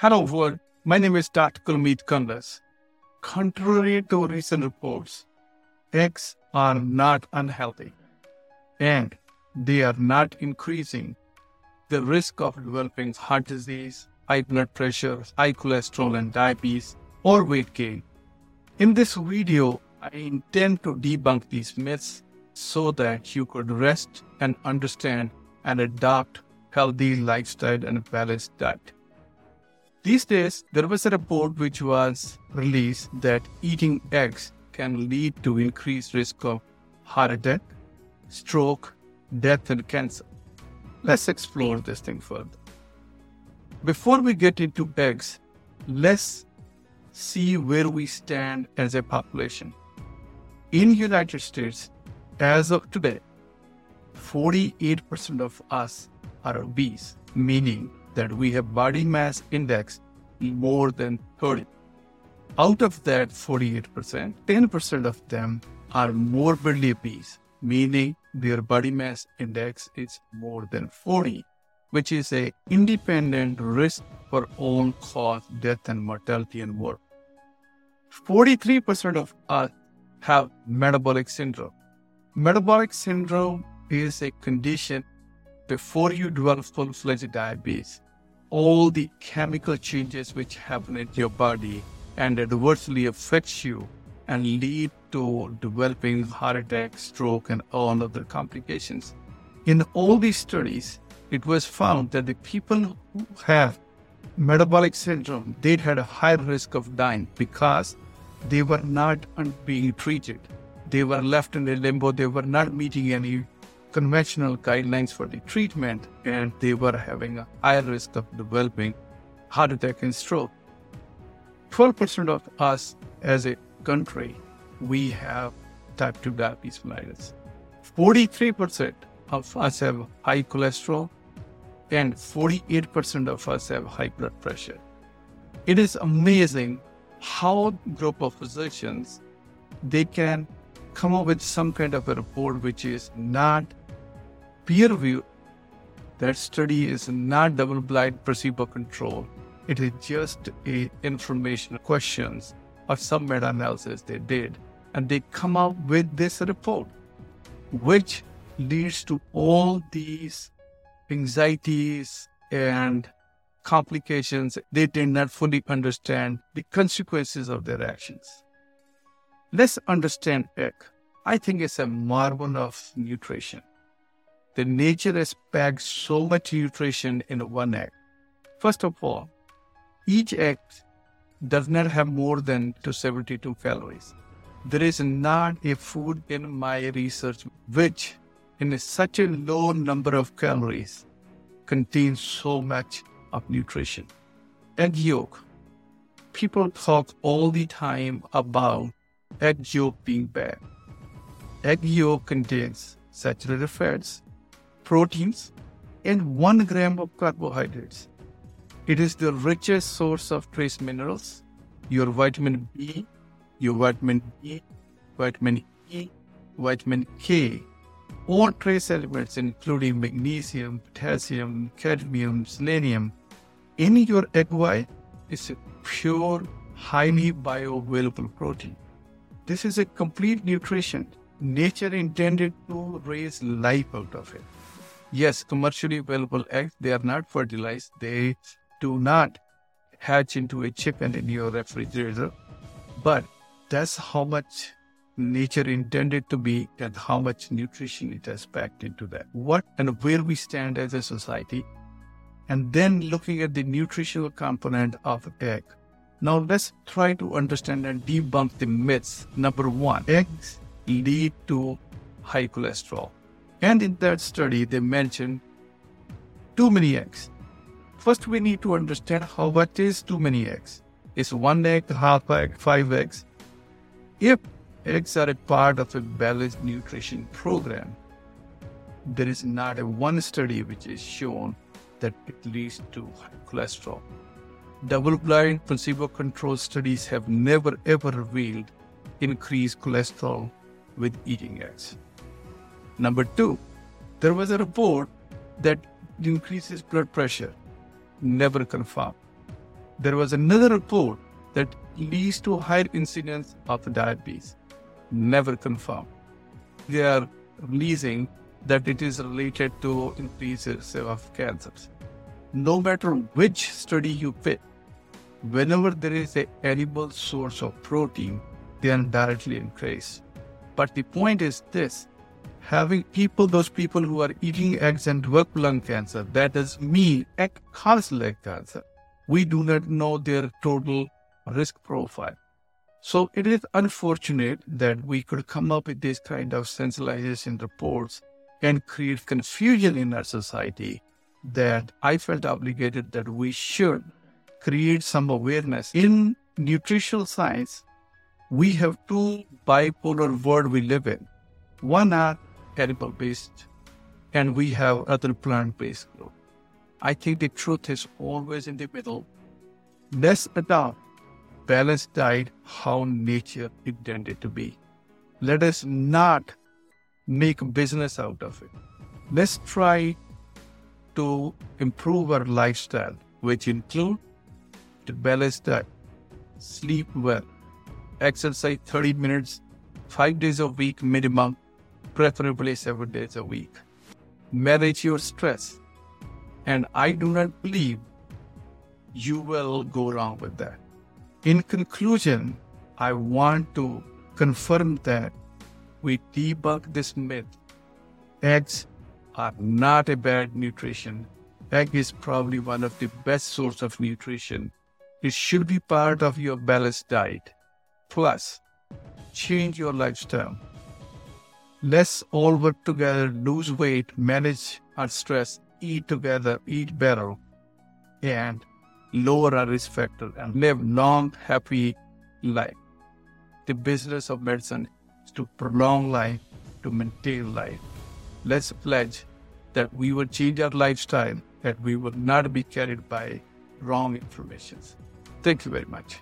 Hello world, my name is Dr. Gurmeet Kandas. Contrary to recent reports, eggs are not unhealthy and they are not increasing the risk of developing heart disease, high blood pressure, high cholesterol and diabetes or weight gain. In this video, I intend to debunk these myths so that you could rest and understand and adopt healthy lifestyle and balanced diet. These days, there was a report which was released that eating eggs can lead to increased risk of heart attack, stroke, death, and cancer. Let's explore this thing further. Before we get into eggs, let's see where we stand as a population. In United States, as of today, 48% of us are obese, meaning that we have body mass index more than 30. Out of that 48%, 10% of them are morbidly obese, meaning their body mass index is more than 40, which is a independent risk for all cause death and mortality and more. 43% of us have metabolic syndrome. Metabolic syndrome is a condition before you develop full-fledged diabetes all the chemical changes which happen in your body and adversely affects you and lead to developing heart attack, stroke, and all other complications. In all these studies, it was found that the people who have metabolic syndrome, they had a higher risk of dying because they were not being treated. They were left in a limbo. They were not meeting any conventional guidelines for the treatment, and they were having a higher risk of developing heart attack and stroke. 12% of us as a country, we have type 2 diabetes mellitus. 43% of us have high cholesterol, and 48% of us have high blood pressure. It is amazing how group of physicians they can come up with some kind of a report which is not peer review, that study is not double blind placebo control. It is just a information questions or some meta analysis they did, and they come up with this report, which leads to all these anxieties and complications. They did not fully understand the consequences of their actions. Let's understand egg. I think it's a marvel of nutrition. The nature has packed so much nutrition in one egg. First of all, each egg does not have more than 272 calories. There is not a food in my research which, in such a low number of calories, contains so much of nutrition. Egg yolk. People talk all the time about egg yolk being bad. Egg yolk contains saturated fats, proteins, and 1 gram of carbohydrates. It is the richest source of trace minerals, your vitamin B, your vitamin B, vitamin E, vitamin K, all trace elements including magnesium, potassium, cadmium, selenium in your egg white is a pure, highly bioavailable protein. This is a complete nutrition. Nature intended to raise life out of it yes, commercially available eggs, they are not fertilized. They do not hatch into a chicken in your refrigerator. But that's how much nature intended to be and how much nutrition it has packed into that. What and where we stand as a society. And then looking at the nutritional component of egg. Now let's try to understand and debunk the myths. Number one, eggs lead to high cholesterol. And in that study, they mentioned too many eggs. First, we need to understand how what is too many eggs. Is one egg, half egg, five eggs? If eggs are a part of a balanced nutrition program, there is not a one study which is shown that it leads to high cholesterol. Double-blind placebo-controlled studies have never ever revealed increased cholesterol with eating eggs. Number two, there was a report that increases blood pressure. Never confirmed. there was another report that leads to higher incidence of diabetes. Never confirmed. They are releasing that it is related to increases of cancers. No matter which study you pick, whenever there is a edible source of protein, they are directly increased. But the point is this having people, those people who are eating eggs and develop lung cancer, that does mean egg causes lung cancer. We do not know their total risk profile. So it is unfortunate that we could come up with this kind of sensationalization reports and create confusion in our society that I felt obligated that we should create some awareness. In nutritional science, we have two bipolar world we live in. One are animal based and we have other plant based. I think the truth is always in the middle. Let's adopt balanced diet how nature intended to be. Let us not make business out of it. Let's try to improve our lifestyle, which include the balanced diet, sleep well, exercise 30 minutes, five days a week minimum, preferably seven days a week. Manage your stress. And I do not believe you will go wrong with that. In conclusion, I want to confirm that we debunk this myth. Eggs are not a bad nutrition. Egg is probably one of the best source of nutrition. It should be part of your balanced diet. Plus, change your lifestyle. Let's all work together, lose weight, manage our stress, eat together, eat better, and lower our risk factor and live long, happy life. The business of medicine is to prolong life, to maintain life. Let's pledge that we will change our lifestyle, that we will not be carried by wrong information. Thank you very much.